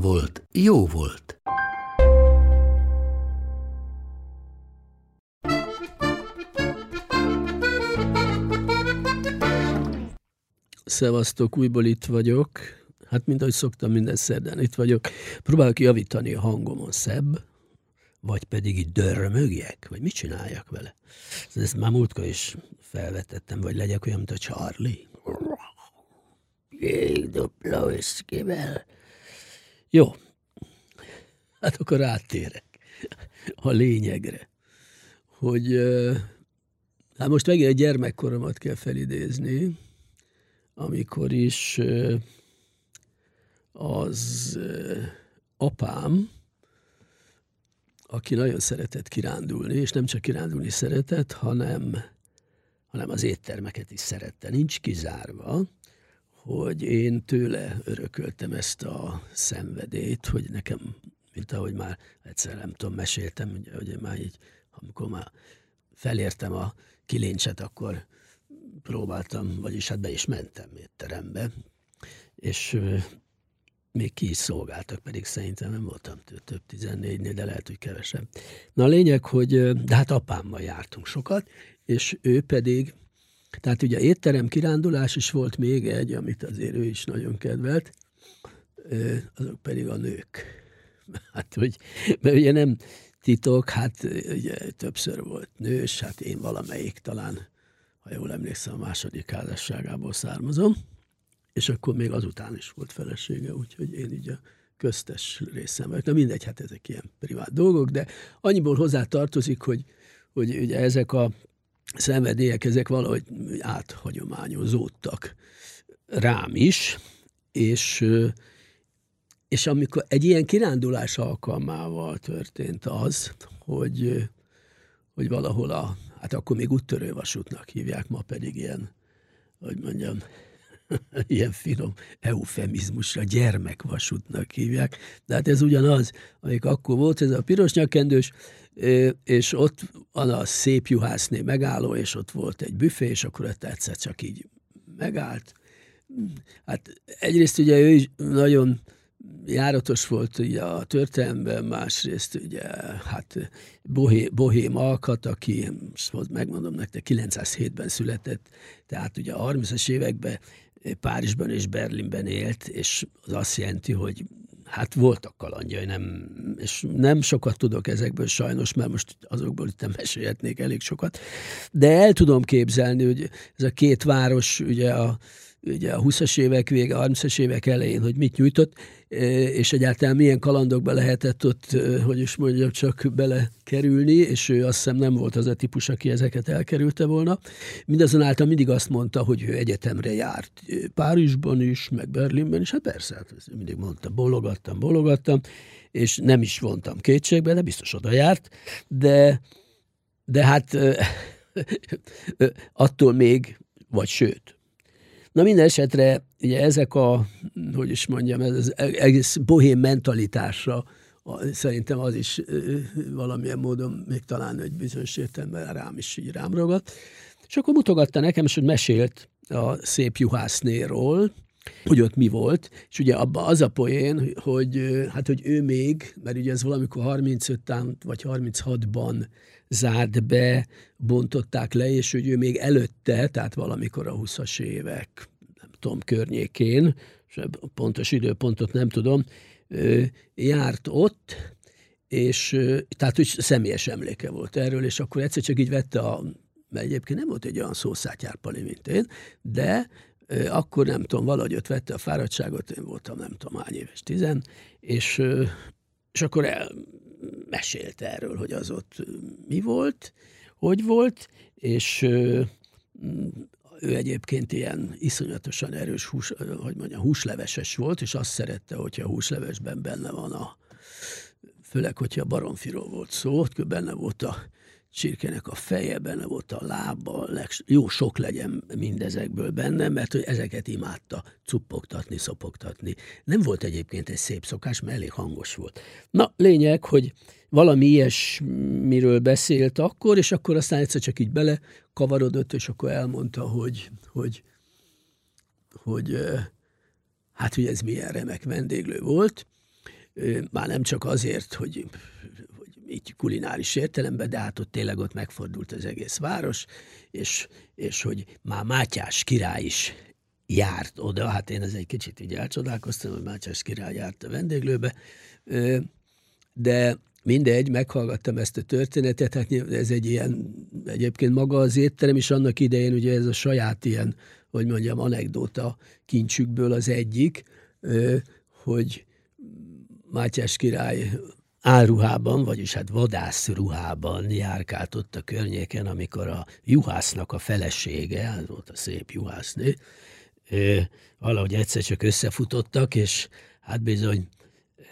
volt, jó volt. Szevasztok, újból itt vagyok. Hát, mint ahogy szoktam, minden szerdán itt vagyok. Próbálok javítani a hangomon szebb, vagy pedig így dörmögjek, vagy mit csináljak vele. Ezt már múltkor is felvetettem, vagy legyek olyan, mint a Charlie. Jég dupla viszkivel. Jó, hát akkor áttérek a lényegre, hogy hát most megint egy gyermekkoromat kell felidézni, amikor is az apám, aki nagyon szeretett kirándulni, és nem csak kirándulni szeretett, hanem, hanem az éttermeket is szerette. Nincs kizárva, hogy én tőle örököltem ezt a szenvedét, hogy nekem, mint ahogy már egyszer nem tudom, meséltem, ugye, hogy már így, amikor már felértem a kilincset, akkor próbáltam, vagyis hát be is mentem étterembe, és még ki is szolgáltak, pedig szerintem nem voltam több 14-nél, de lehet, hogy kevesebb. Na a lényeg, hogy de hát apámmal jártunk sokat, és ő pedig, tehát ugye étterem kirándulás is volt még egy, amit azért ő is nagyon kedvelt, azok pedig a nők. Hát, hogy, mert ugye nem titok, hát ugye többször volt nős, hát én valamelyik talán ha jól emlékszem, a második házasságából származom, és akkor még azután is volt felesége, úgyhogy én így a köztes részem vagyok. Na mindegy, hát ezek ilyen privát dolgok, de annyiból hozzá tartozik, hogy, hogy ugye ezek a szenvedélyek, ezek valahogy áthagyományozódtak rám is, és, és amikor egy ilyen kirándulás alkalmával történt az, hogy, hogy valahol a hát akkor még úttörővasútnak hívják, ma pedig ilyen, hogy mondjam, ilyen finom eufemizmusra gyermekvasútnak hívják. De hát ez ugyanaz, amik akkor volt, ez a piros nyakendős, és ott van a szép juhászné megálló, és ott volt egy büfé, és akkor ott egyszer csak így megállt. Hát egyrészt ugye ő is nagyon járatos volt ugye a történelemben, másrészt ugye hát bohé, bohém alkat, aki, most megmondom nektek, 907-ben született, tehát ugye a 30-as években Párizsban és Berlinben élt, és az azt jelenti, hogy hát voltak kalandjai, nem, és nem sokat tudok ezekből sajnos, mert most azokból itt mesélhetnék elég sokat, de el tudom képzelni, hogy ez a két város, ugye a ugye a 20-as évek vége, a 30-as évek elején, hogy mit nyújtott, és egyáltalán milyen kalandokba lehetett ott, hogy is mondjam, csak belekerülni, és ő azt hiszem nem volt az a típus, aki ezeket elkerülte volna. Mindazonáltal mindig azt mondta, hogy ő egyetemre járt Párizsban is, meg Berlinben is, hát persze, hát mindig mondta, bologattam, bologattam, és nem is vontam kétségbe, de biztos oda járt, de, de hát attól még, vagy sőt, Na minden esetre ugye ezek a, hogy is mondjam, ez az egész bohém mentalitásra szerintem az is valamilyen módon még talán egy bizonyos értelemben rám is így rám ragadt. És akkor mutogatta nekem, és hogy mesélt a szép juhásznéról, hogy ott mi volt, és ugye abban az a poén, hogy, hát, hogy ő még, mert ugye ez valamikor 35 vagy 36-ban zárt be, bontották le, és hogy ő még előtte, tehát valamikor a 20-as évek, nem tudom, környékén, pontos időpontot nem tudom, járt ott, és tehát úgy személyes emléke volt erről, és akkor egyszer csak így vette a, mert egyébként nem volt egy olyan szószátjárpali, mint én, de akkor nem tudom, valahogy ott vette a fáradtságot, én voltam nem tudom hány éves, tizen, és, és akkor el, mesélte erről, hogy az ott mi volt, hogy volt, és ő egyébként ilyen iszonyatosan erős hús, hogy mondjam, húsleveses volt, és azt szerette, hogyha a húslevesben benne van a, főleg, hogyha baromfiról volt szó, ott benne volt a csirkének a feje, benne volt a lába, jó sok legyen mindezekből benne, mert hogy ezeket imádta cuppogtatni, szopogtatni. Nem volt egyébként egy szép szokás, mert elég hangos volt. Na, lényeg, hogy valami ilyesmiről beszélt akkor, és akkor aztán egyszer csak így bele kavarodott, és akkor elmondta, hogy, hogy, hogy hát, hogy ez milyen remek vendéglő volt. Már nem csak azért, hogy így kulináris értelemben, de hát ott tényleg ott megfordult az egész város, és, és hogy már Mátyás király is járt oda, hát én ez egy kicsit így elcsodálkoztam, hogy Mátyás király járt a vendéglőbe, de mindegy, meghallgattam ezt a történetet, hát ez egy ilyen, egyébként maga az étterem is annak idején, ugye ez a saját ilyen, hogy mondjam, anekdóta kincsükből az egyik, hogy Mátyás király áruhában, vagyis hát vadászruhában járkált ott a környéken, amikor a juhásznak a felesége, az volt a szép juhásznő, valahogy egyszer csak összefutottak, és hát bizony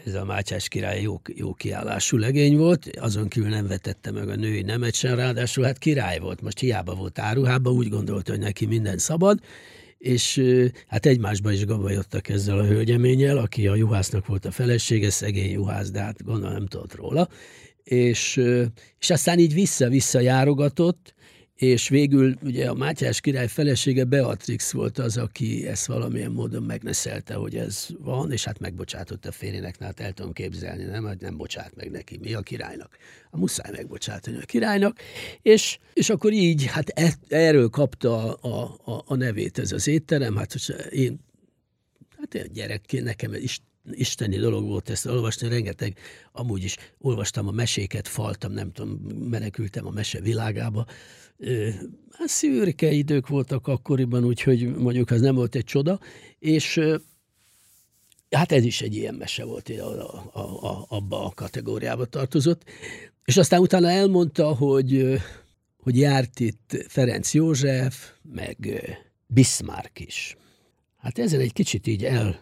ez a Mátyás király jó, jó kiállású legény volt, azon kívül nem vetette meg a női nemet sem, ráadásul hát király volt, most hiába volt áruhában, úgy gondolta, hogy neki minden szabad, és hát egymásba is gabajodtak ezzel a hölgyeménnyel, aki a juhásznak volt a felesége, szegény juhász, de hát gondolom nem tudott róla, és, és aztán így vissza-vissza járogatott, és végül ugye a Mátyás király felesége Beatrix volt az, aki ezt valamilyen módon megneszelte, hogy ez van, és hát megbocsátott a férjének, hát el tudom képzelni, nem, hát nem bocsát meg neki, mi a királynak. A muszáj megbocsátani a királynak, és, és akkor így, hát e, erről kapta a, a, a nevét ez az étterem, hát én, hát én gyerekként nekem is isteni dolog volt ezt olvasni, rengeteg, amúgy is olvastam a meséket, faltam, nem tudom, menekültem a mese világába, hát szürke idők voltak akkoriban, úgyhogy mondjuk az nem volt egy csoda, és hát ez is egy ilyen mese volt, a, a, a, abba a kategóriába tartozott. És aztán utána elmondta, hogy, hogy járt itt Ferenc József, meg Bismarck is. Hát ezen egy kicsit így el,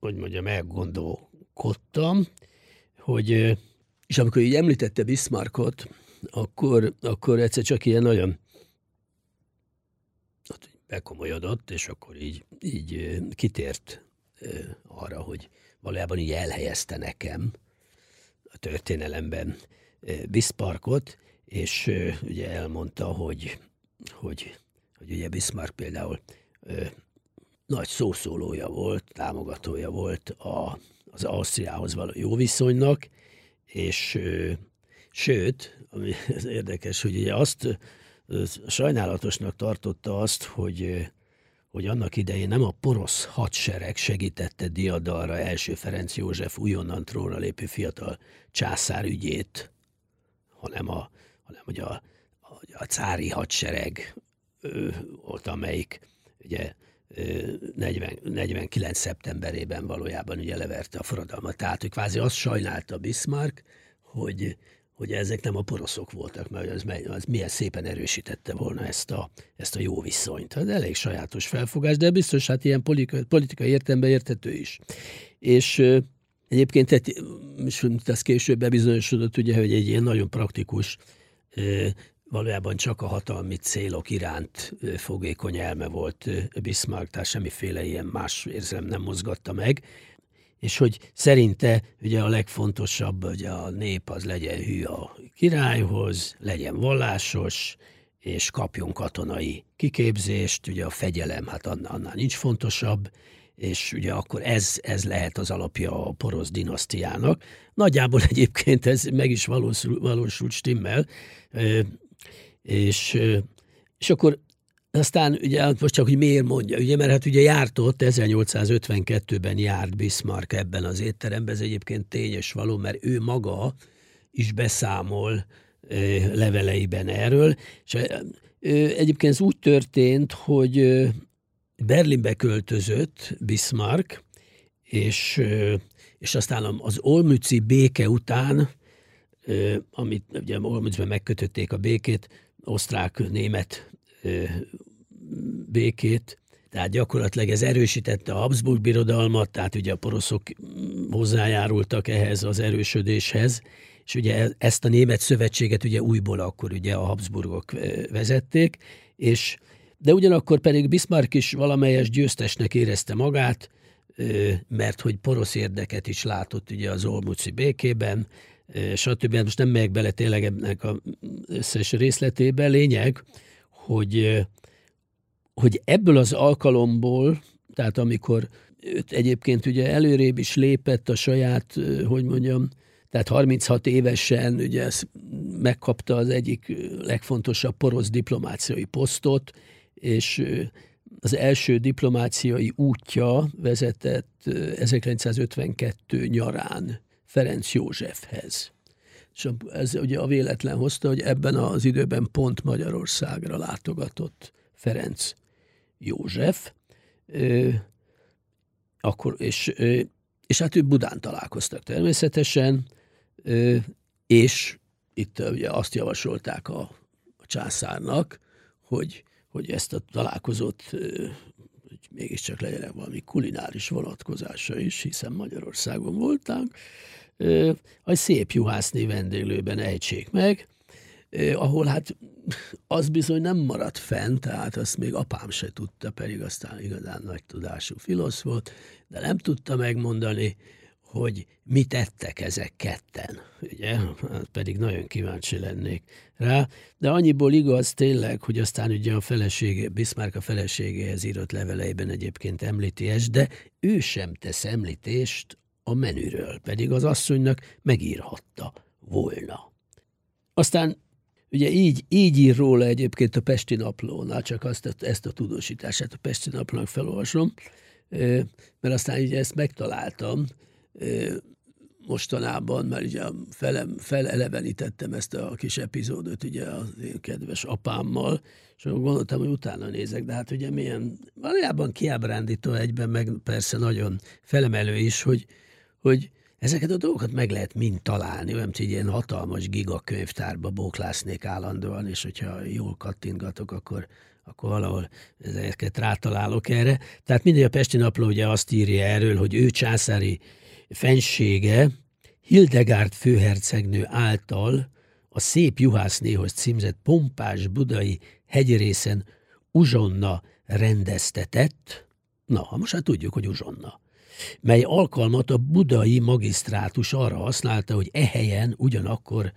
hogy mondjam, elgondolkodtam, hogy, és amikor így említette Bismarckot, akkor, akkor egyszer csak ilyen nagyon bekomolyodott, és akkor így, így kitért arra, hogy valójában így elhelyezte nekem a történelemben Bismarckot, és ugye elmondta, hogy, hogy, hogy ugye Bismarck például nagy szószólója volt, támogatója volt a, az Ausztriához való jó viszonynak, és sőt, ami ez érdekes, hogy ugye azt sajnálatosnak tartotta azt, hogy, hogy annak idején nem a porosz hadsereg segítette diadalra első Ferenc József újonnan trónra lépő fiatal császár ügyét, hanem, a, hanem hogy a, a, a cári hadsereg ő, volt, amelyik ugye 40, 49. szeptemberében valójában ugye leverte a forradalmat. Tehát ő kvázi azt sajnálta Bismarck, hogy, hogy ezek nem a poroszok voltak, mert az, az milyen szépen erősítette volna ezt a, ezt a jó viszonyt. Ez elég sajátos felfogás, de biztos hát ilyen politika, politikai értelemben érthető is. És egyébként egy, és ez később bebizonyosodott, ugye, hogy egy ilyen nagyon praktikus, valójában csak a hatalmi célok iránt fogékony elme volt Bismarck, tehát semmiféle ilyen más érzem nem mozgatta meg, és hogy szerinte ugye a legfontosabb, hogy a nép az legyen hű a királyhoz, legyen vallásos, és kapjon katonai kiképzést, ugye a fegyelem, hát annál, annál nincs fontosabb, és ugye akkor ez, ez lehet az alapja a porosz dinasztiának. Nagyjából egyébként ez meg is valósul, valósult stimmel, és, és akkor aztán ugye most csak, hogy miért mondja, ugye, mert hát ugye járt ott, 1852-ben járt Bismarck ebben az étteremben, ez egyébként tényes való, mert ő maga is beszámol leveleiben erről, és egyébként ez úgy történt, hogy Berlinbe költözött Bismarck, és, és aztán az Olmützi béke után, amit ugye Olmützben megkötötték a békét, osztrák-német békét, tehát gyakorlatilag ez erősítette a Habsburg birodalmat, tehát ugye a poroszok hozzájárultak ehhez az erősödéshez, és ugye e-, ezt a német szövetséget ugye újból akkor ugye a Habsburgok vezették, és de ugyanakkor pedig Bismarck is valamelyes győztesnek érezte magát, mert hogy porosz érdeket is látott ugye az Olmuci békében, stb. Hát most nem megyek bele tényleg ennek az összes részletébe. Lényeg, hogy, hogy ebből az alkalomból, tehát amikor őt egyébként ugye előrébb is lépett a saját, hogy mondjam, tehát 36 évesen ugye ezt megkapta az egyik legfontosabb porosz diplomáciai posztot, és az első diplomáciai útja vezetett 1952 nyarán Ferenc Józsefhez. És ez ugye a véletlen hozta, hogy ebben az időben pont Magyarországra látogatott Ferenc József, akkor, és, és hát ő Budán találkoztak természetesen, és itt ugye azt javasolták a, a császárnak, hogy, hogy ezt a találkozót hogy mégiscsak legyenek valami kulináris vonatkozása is, hiszen Magyarországon voltánk, a szép juhászni vendéglőben ejtsék meg, ahol hát az bizony nem maradt fent, tehát azt még apám se tudta, pedig aztán igazán nagy tudású filosz volt, de nem tudta megmondani, hogy mit ettek ezek ketten, ugye? Hát pedig nagyon kíváncsi lennék rá, de annyiból igaz tényleg, hogy aztán ugye a felesége, Bismarck a feleségéhez írott leveleiben egyébként említi de ő sem tesz említést a menüről, pedig az asszonynak megírhatta volna. Aztán ugye így, így ír róla egyébként a Pesti Naplónál, csak azt, ezt a tudósítását a Pesti Naplónak felolvasom, mert aztán ugye ezt megtaláltam, mostanában, mert ugye felem, felelevenítettem ezt a kis epizódot ugye az én kedves apámmal, és akkor gondoltam, hogy utána nézek, de hát ugye milyen, valójában kiábrándító egyben, meg persze nagyon felemelő is, hogy, hogy ezeket a dolgokat meg lehet mind találni, olyan, hogy ilyen hatalmas gigakönyvtárba bóklásznék állandóan, és hogyha jól kattintgatok, akkor akkor valahol ezeket rátalálok erre. Tehát mindegy a Pesti Napló ugye azt írja erről, hogy ő császári fensége Hildegárd főhercegnő által a szép juhásznéhoz címzett pompás budai hegyrészen uzsonna rendeztetett, na, most hát tudjuk, hogy uzsonna, mely alkalmat a budai magisztrátus arra használta, hogy e helyen ugyanakkor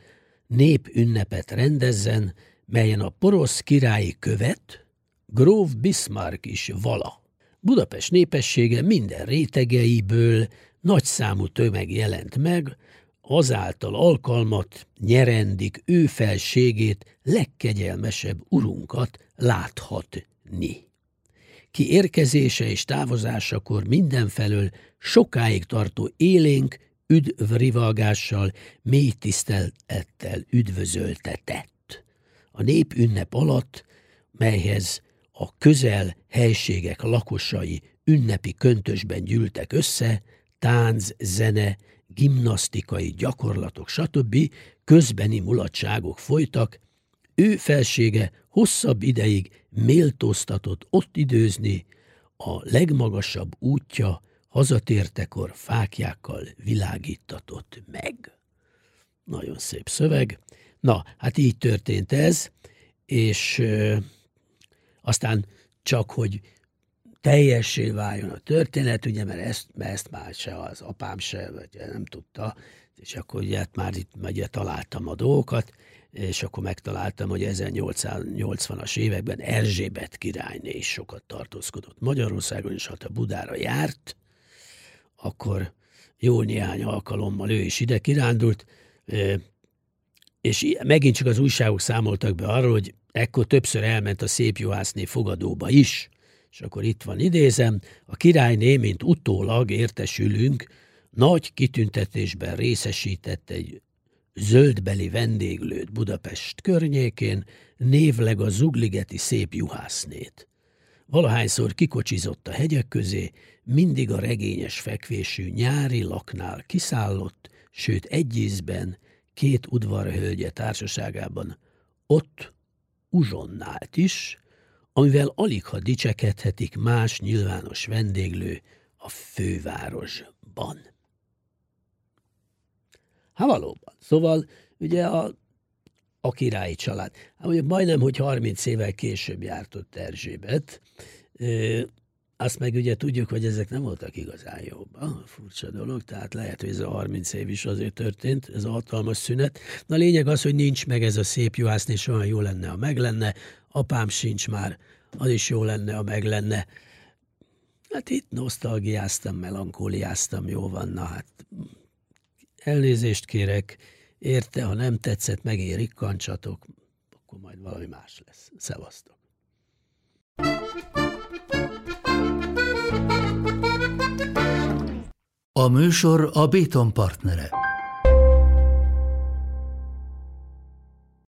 népünnepet rendezzen, melyen a porosz királyi követ, gróf Bismarck is vala. Budapest népessége minden rétegeiből nagy számú tömeg jelent meg, azáltal alkalmat nyerendik ő felségét, legkegyelmesebb urunkat láthatni. Ki érkezése és távozásakor mindenfelől sokáig tartó élénk üdvrivalgással, mély tisztelettel üdvözöltetett. A népünnep alatt, melyhez a közel helységek lakosai ünnepi köntösben gyűltek össze, tánc, zene, gimnasztikai gyakorlatok, stb. közbeni mulatságok folytak, ő felsége hosszabb ideig méltóztatott ott időzni, a legmagasabb útja hazatértekor fákjákkal világítatott meg. Nagyon szép szöveg. Na, hát így történt ez, és ö, aztán csak, hogy teljessé váljon a történet, ugye, mert ezt, mert ezt már se az apám se, vagy nem tudta, és akkor ugye hát már itt ugye találtam a dolgokat, és akkor megtaláltam, hogy 1880-as években Erzsébet királyné is sokat tartózkodott Magyarországon, és hát a Budára járt, akkor jó néhány alkalommal ő is ide kirándult, és megint csak az újságok számoltak be arról, hogy ekkor többször elment a szép juhászné fogadóba is, és akkor itt van idézem, a királyné, mint utólag értesülünk, nagy kitüntetésben részesített egy zöldbeli vendéglőt Budapest környékén, névleg a zugligeti szép juhásznét. Valahányszor kikocsizott a hegyek közé, mindig a regényes fekvésű nyári laknál kiszállott, sőt egy ízben, két udvarhölgye társaságában ott uzsonnált is, amivel alig ha dicsekedhetik más nyilvános vendéglő a fővárosban. Hát valóban. Szóval ugye a, a királyi család. Hát ugye majdnem, hogy 30 évvel később járt ott Erzsébet, azt meg ugye tudjuk, hogy ezek nem voltak igazán jobb. Furcsa dolog, tehát lehet, hogy ez a 30 év is azért történt, ez a hatalmas szünet. Na lényeg az, hogy nincs meg ez a szép juhászné, és olyan jó lenne, ha meg lenne. Apám sincs már, az is jó lenne, ha meg lenne. Hát itt nosztalgiáztam, melankóliáztam, jó van, na hát elnézést kérek, érte, ha nem tetszett, megérik kancsatok, akkor majd valami más lesz. Szevasztok! A műsor a Béton partnere.